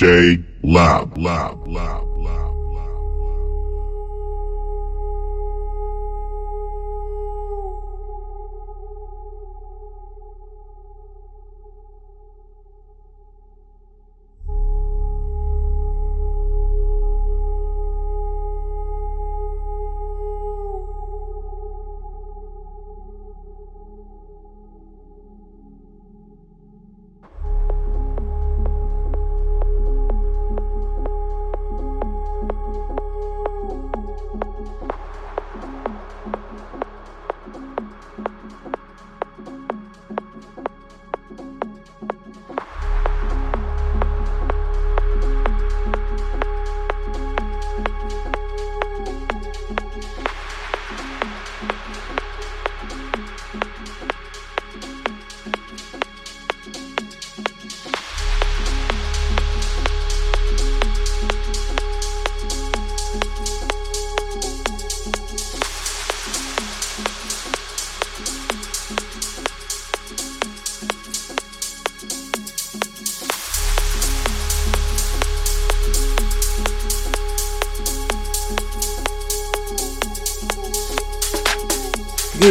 J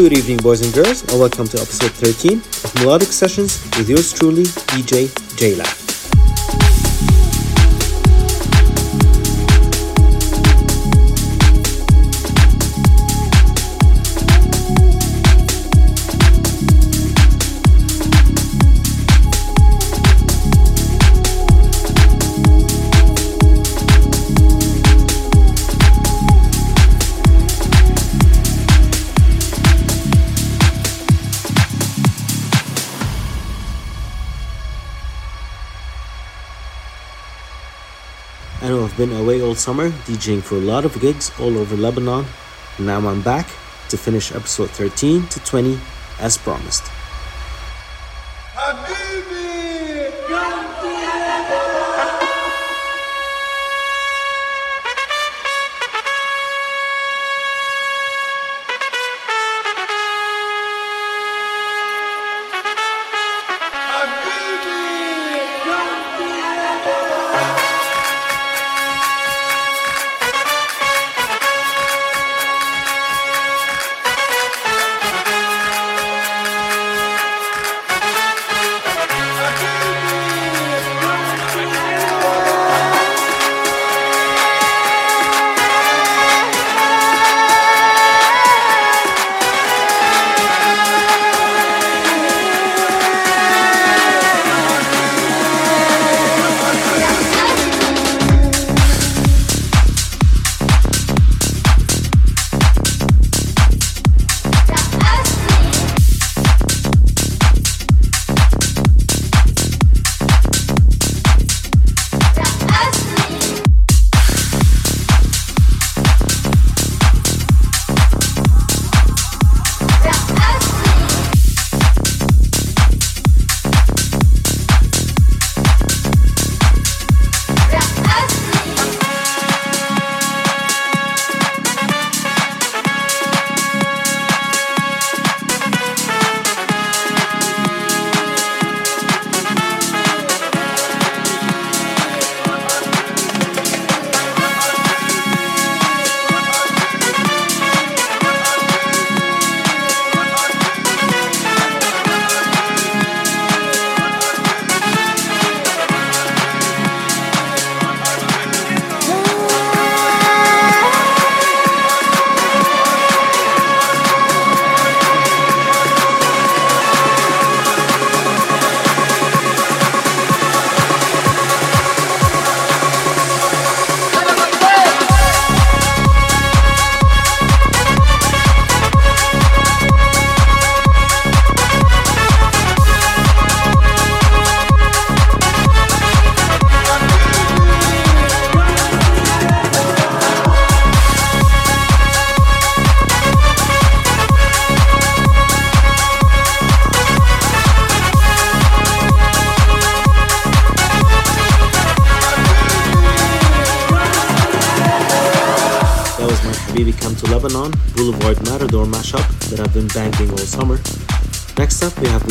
Good evening, boys and girls, and welcome to episode 13 of Melodic Sessions with yours truly, DJ JLab. Summer, DJing for a lot of gigs all over Lebanon, now I'm back to finish episode 13 to 20 as promised.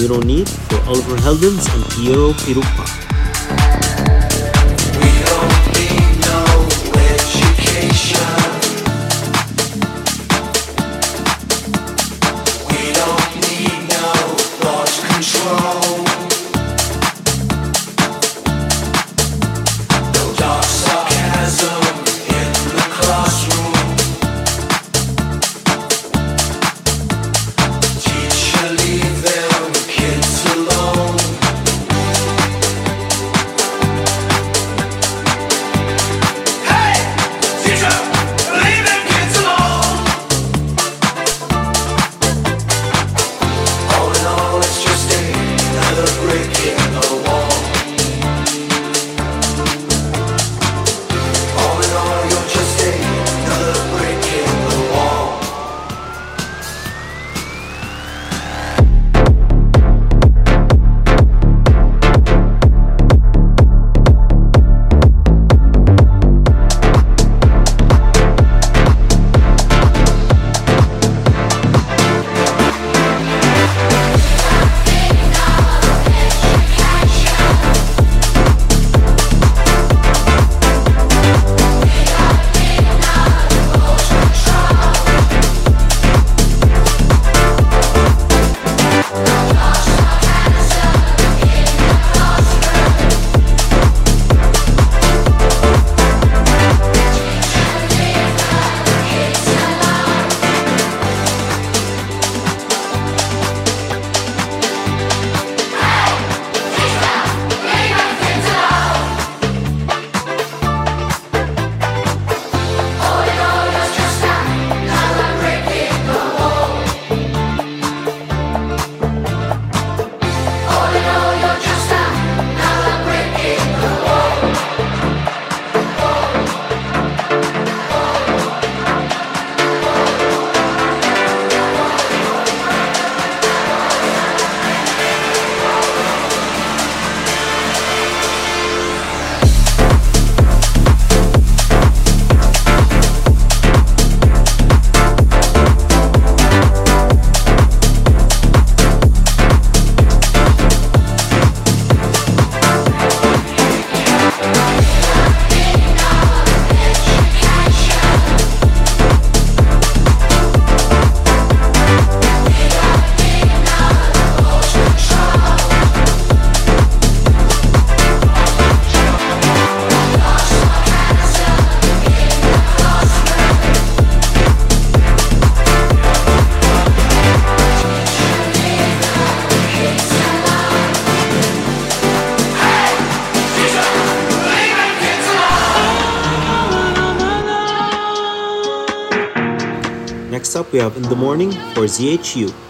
We Don't Need for Oliver Heldens and Piero Pirupa. We have In the Morning for ZHU.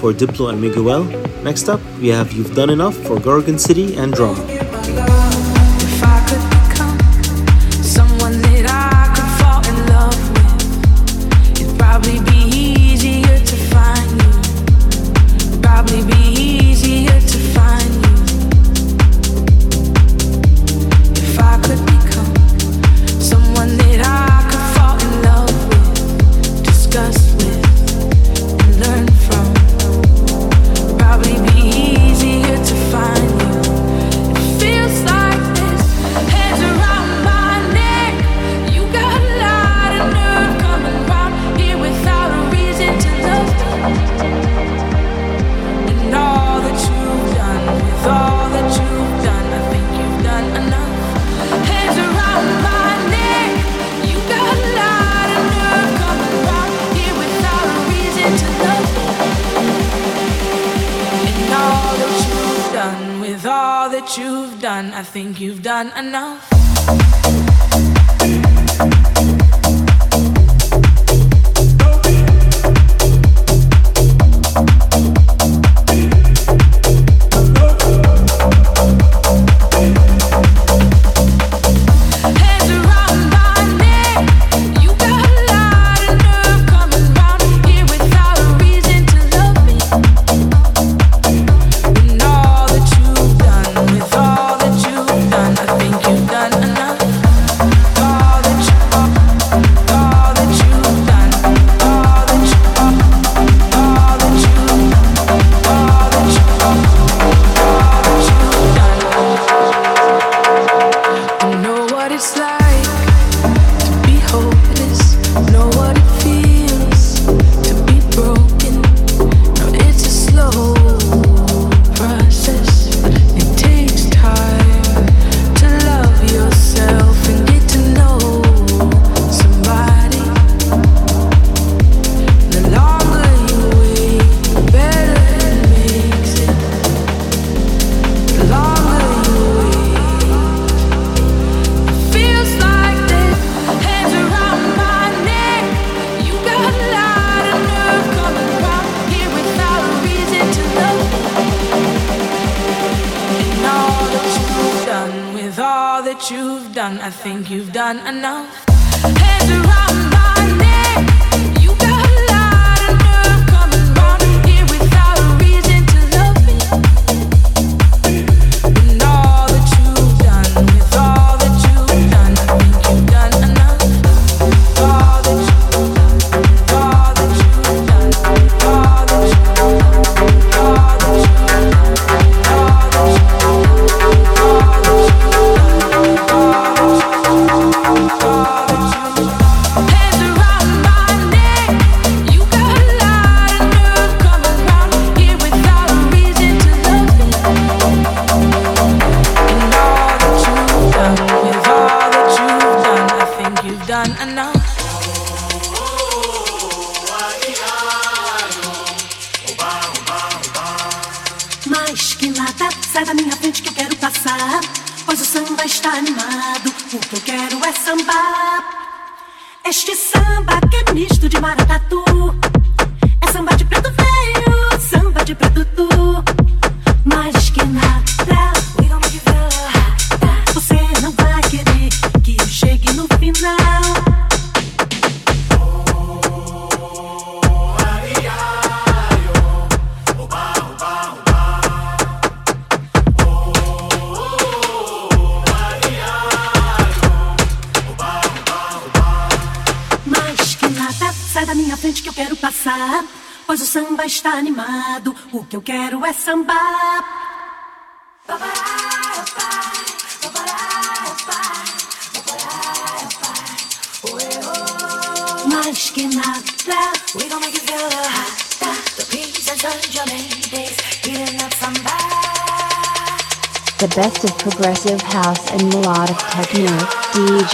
For Diplo and Miguel. Next up, we have You've Done Enough for Gorgon City and Drama. I think you've done enough.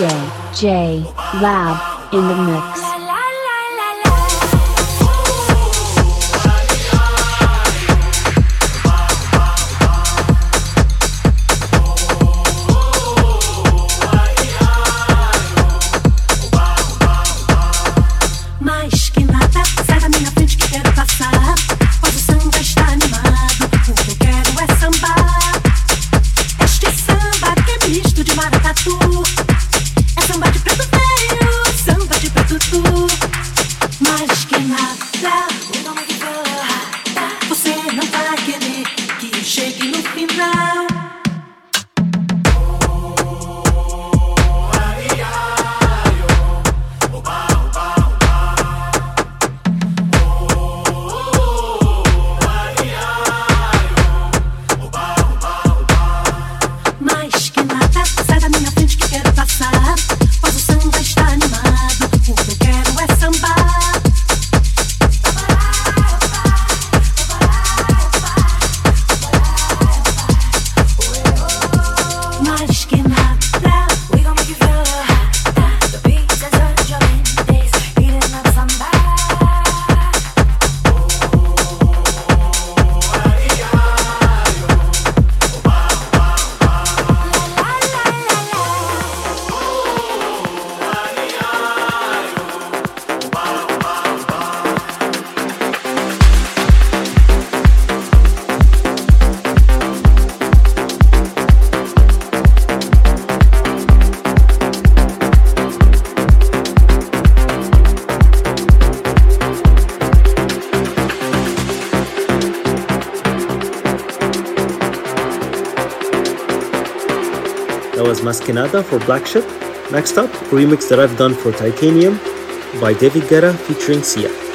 DJ J Lab in the mix. Was for Black Ship. Next up, a remix that I've done for Titanium by David Guetta featuring Sia.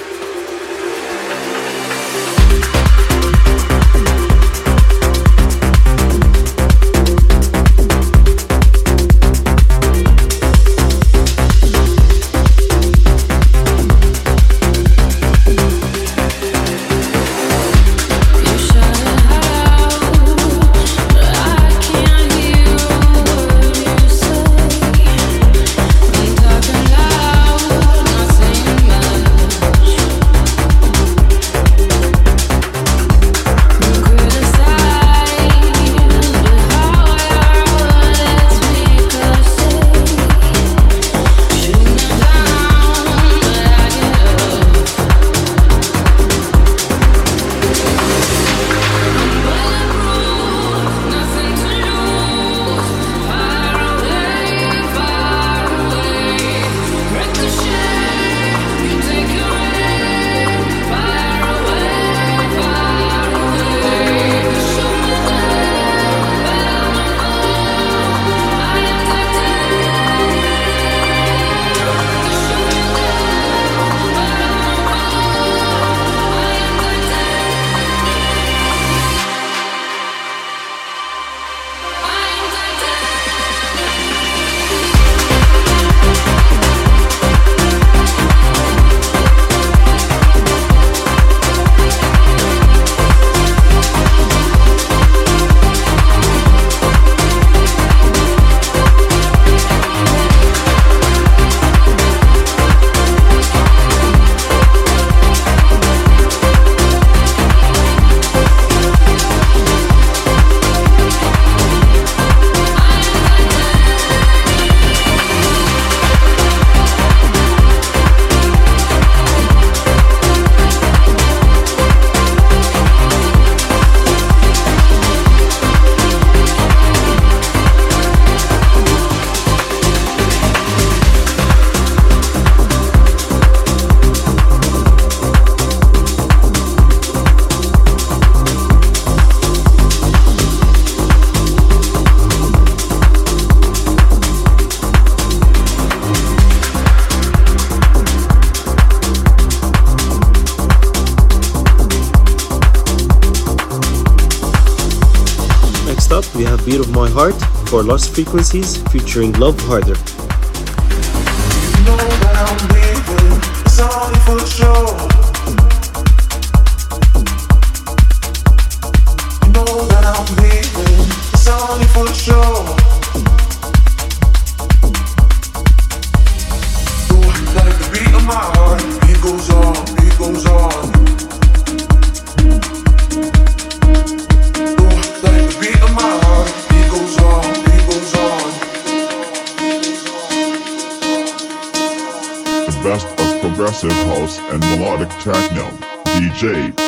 Beat of My Heart for Lost Frequencies featuring Love Harder. You know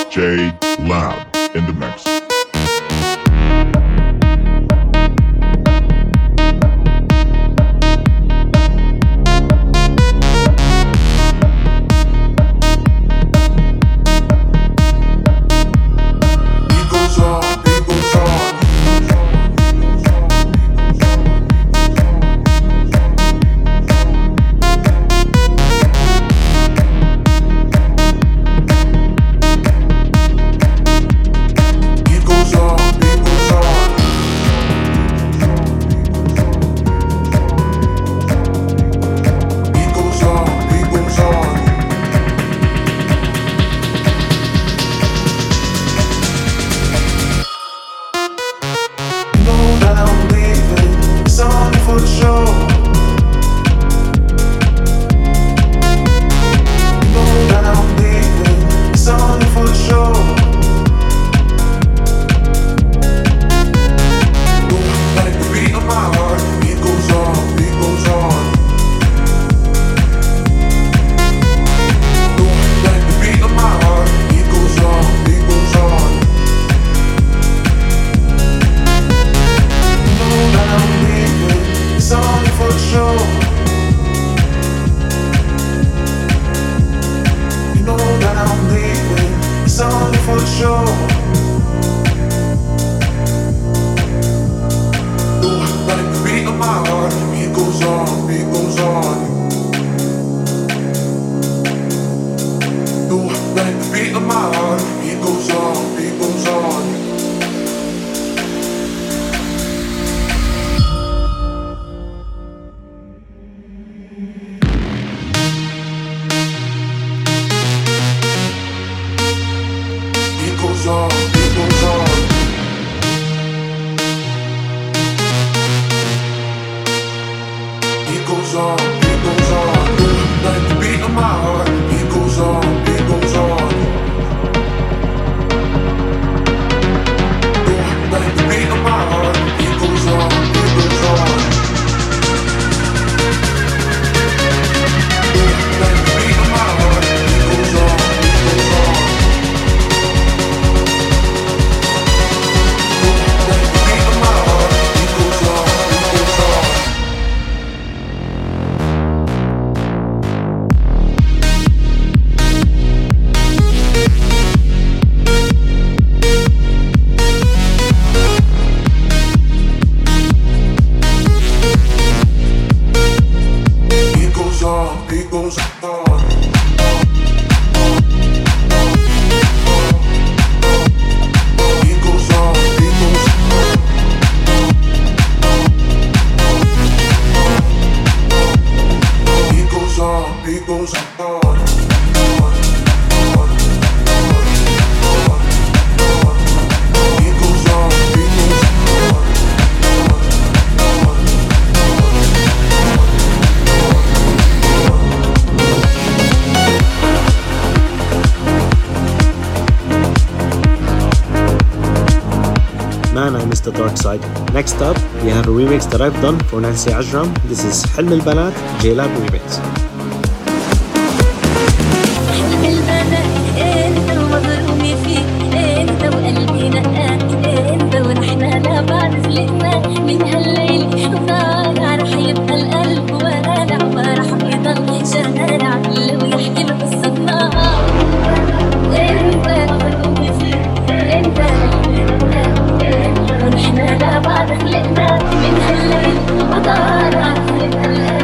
J Lab Mr. Darkside. Next up, we have a remix that I've done for Nancy Ajram. This is Helm حلم Banat, J-Lab remix. من هلا دارك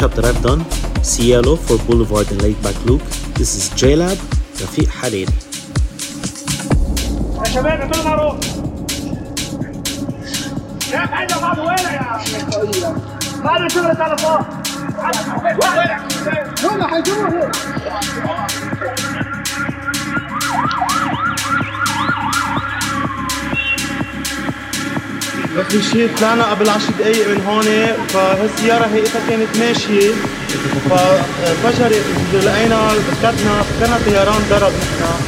that I've done. Cielo for Boulevard and Laid Back Luke. This is J-Lab, Rafiq Hariri. يا شباب يا ترى معروف يا حاجة بعض وين يا بعد تعالى فوق هم هيجيبوه بس شيء طلعنا قبل 10 دقايق من هون فهالسيارة هيئتها كانت ماشية ففجرت لقينا فكرنا فكرنا طيران ضرب نحن.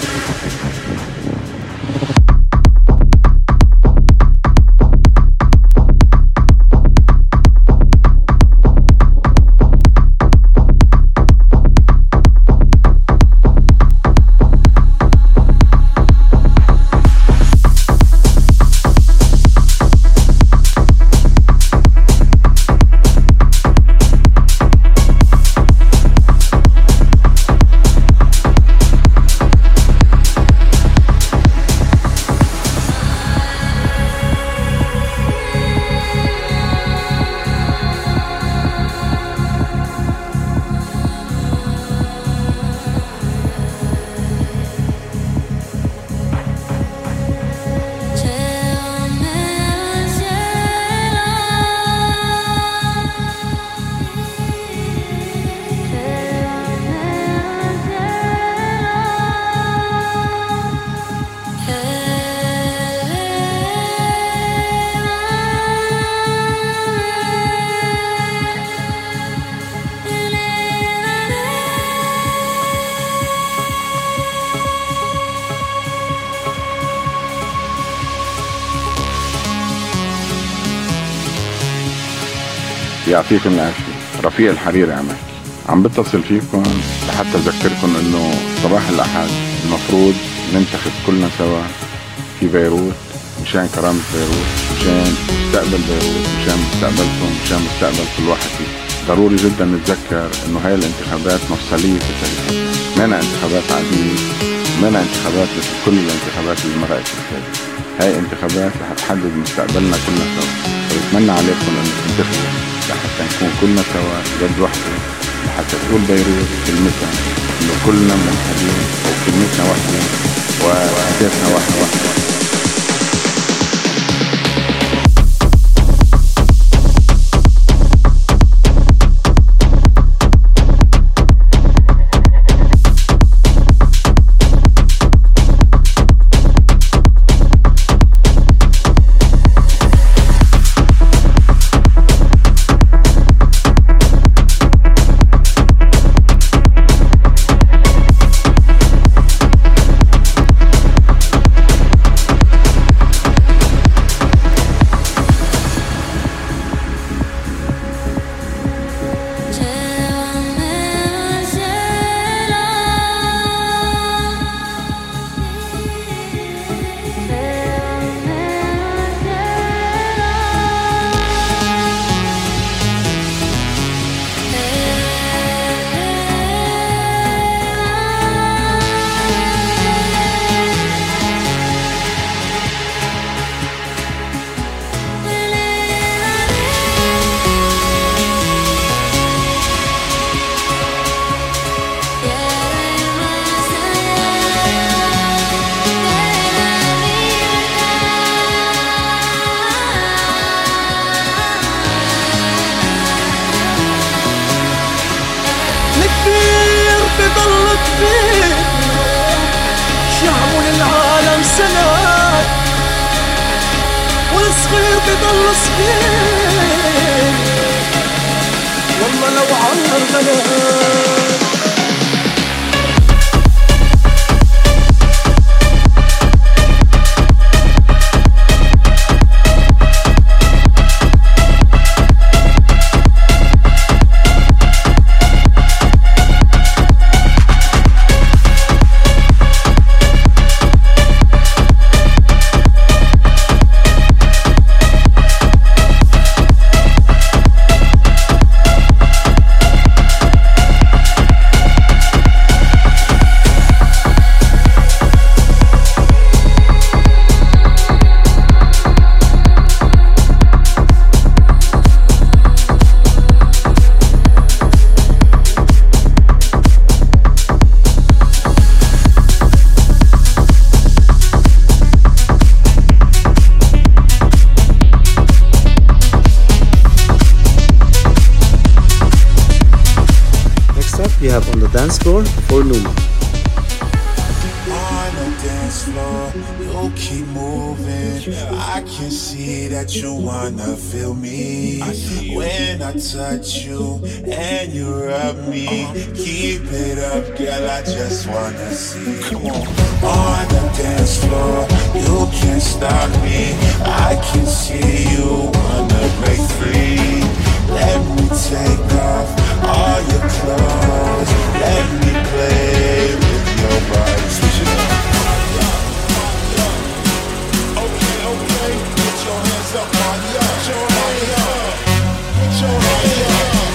يعطيكم العافية رفيق الحريري عم أحكي عم بتصل فيكم لحتى أذكركم إنه صباح الأحد المفروض ننتخب كلنا سوا في بيروت مشان كرامة بيروت مشان مستقبل بيروت مشان مستقبلكم مشان مستقبل كل واحد فيكم. ضروري جدا نتذكر إنه هاي الانتخابات مفصلية في تاريخنا. مانا انتخابات عادية مانا انتخابات مثل كل الانتخابات اللي مرقت بالتاريخ هاي انتخابات رح تحدد مستقبلنا كلنا سوا. فبتمنى عليكم إنه تنتخبوا. لحتى نكون كلنا سوا يد وحدة لحتى تقول بيروت كلمتها إنه كلنا موحدين وكلمتنا واحدة وأهدافنا واحدة واحدة, واحدة. Dance Floor for Numa. on the dance floor. You keep moving. I can see that you wanna feel me. When I touch you and you rub me, keep it up, girl. I just wanna see. Come on. On the dance floor, you can't stop me. I can see you wanna break free. Let me take off all your clothes. Let me play with your body. Switch it up. Okay, okay. Put your hands up. Show 'em body up. Body up, body up.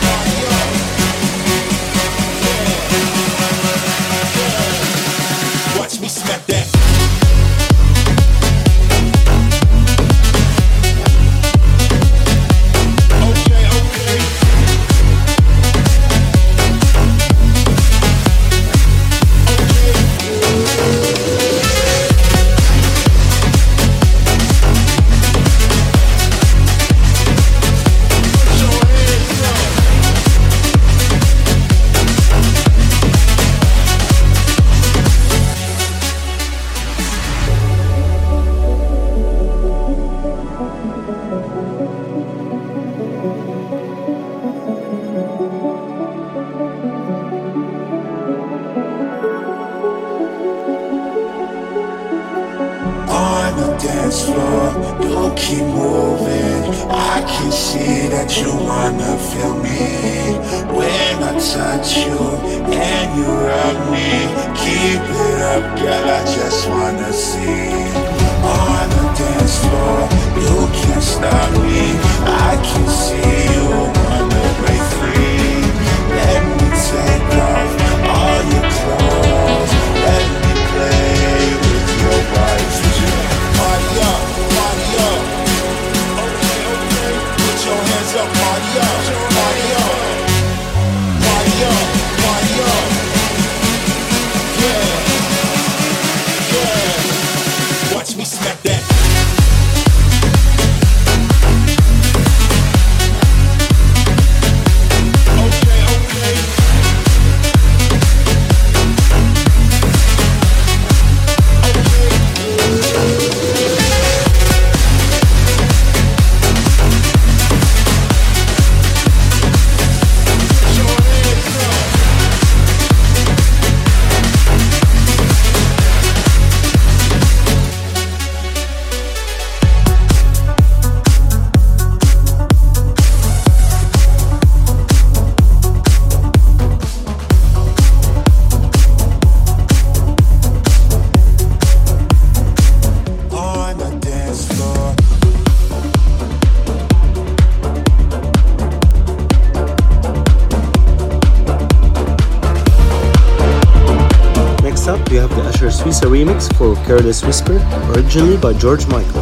Careless Whisper, originally by George Michael.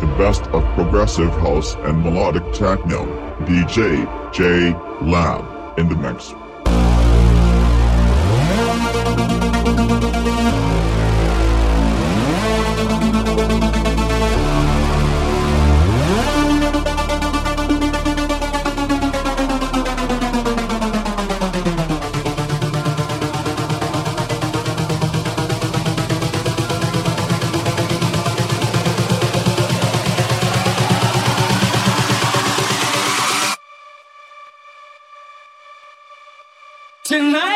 The best of progressive house and melodic techno. DJ J Lab in the mix. Tonight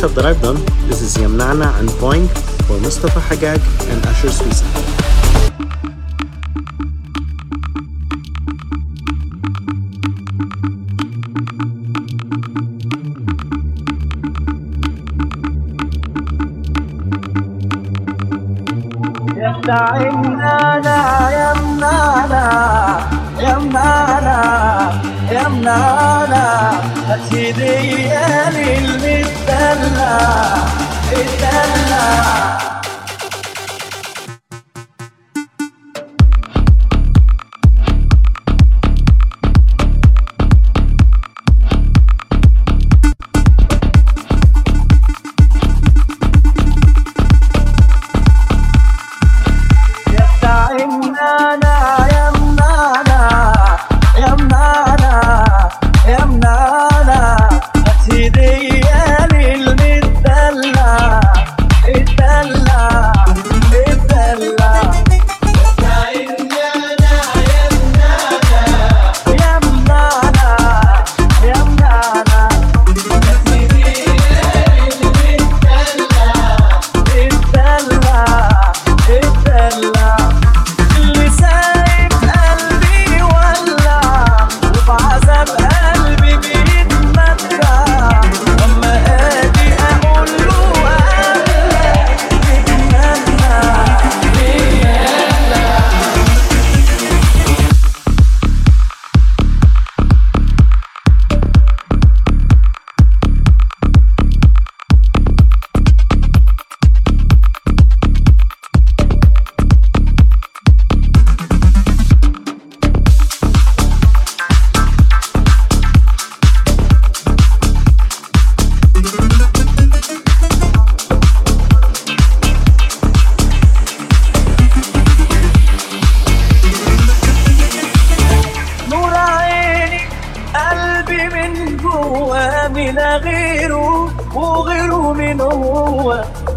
mashup that I've done. This is Yamnana and Boing for Mustafa Hagag and Asher Suisa. يمنانا يمنانا يمنانا يمنانا سيدي المدلع الدلع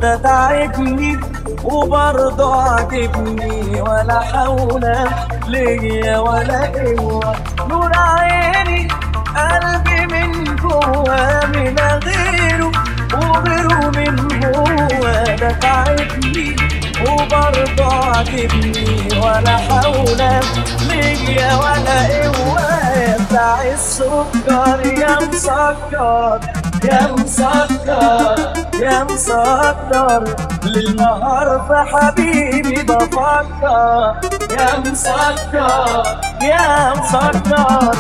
ده تعبني وبرضه عاجبني ولا حول ليا ولا قوة. نور عيني قلبي من جوا من غيره وغيره من هو ده تعبني وبرضه عاجبني ولا حول ليا ولا قوة. بتاع السكر يا مسكر. يا مسكر يا مسكر للنهار في حبيبي بفكر. يا مسكر يا مسكر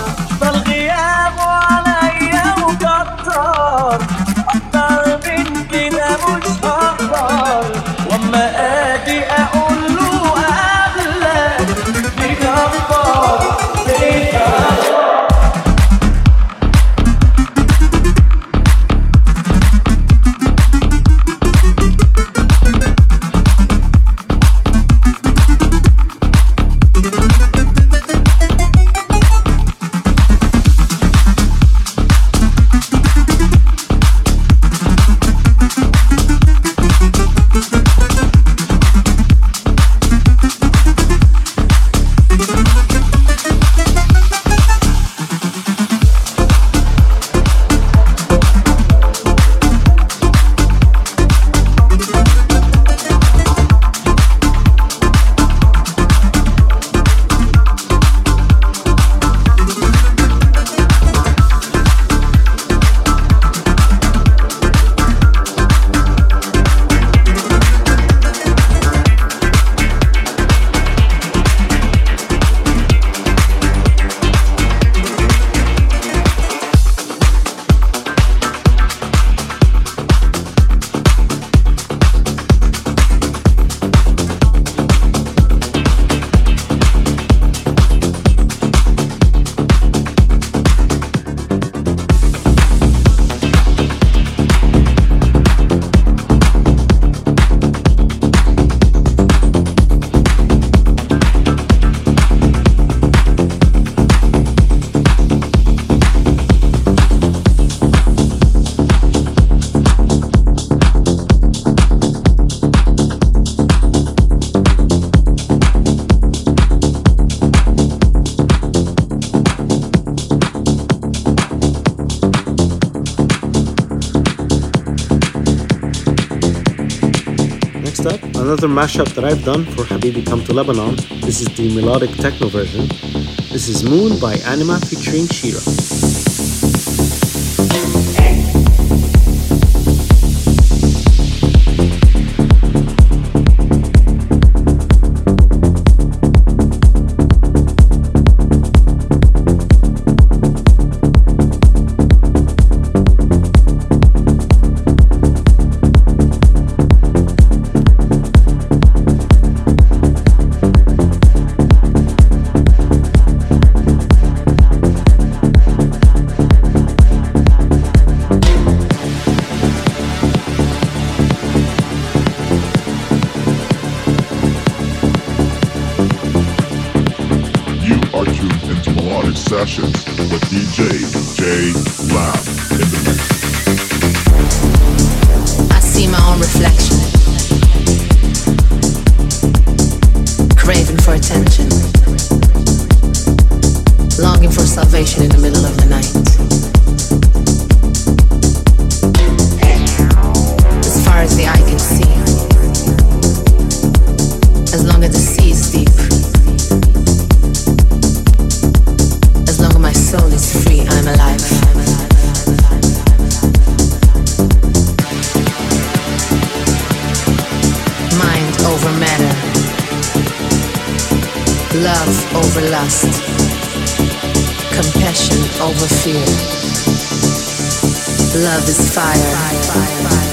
another mashup that I've done for Habibi Come to Lebanon. This is the melodic techno version. This is Moon by Anima featuring Shira. Lust. Compassion over fear. Love is fire.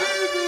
baby.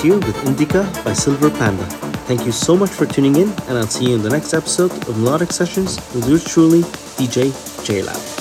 Here with Indica by Silver Panda. Thank you so much for tuning in, and I'll see you in the next episode of Melodic Sessions with yours truly, DJ J Lab.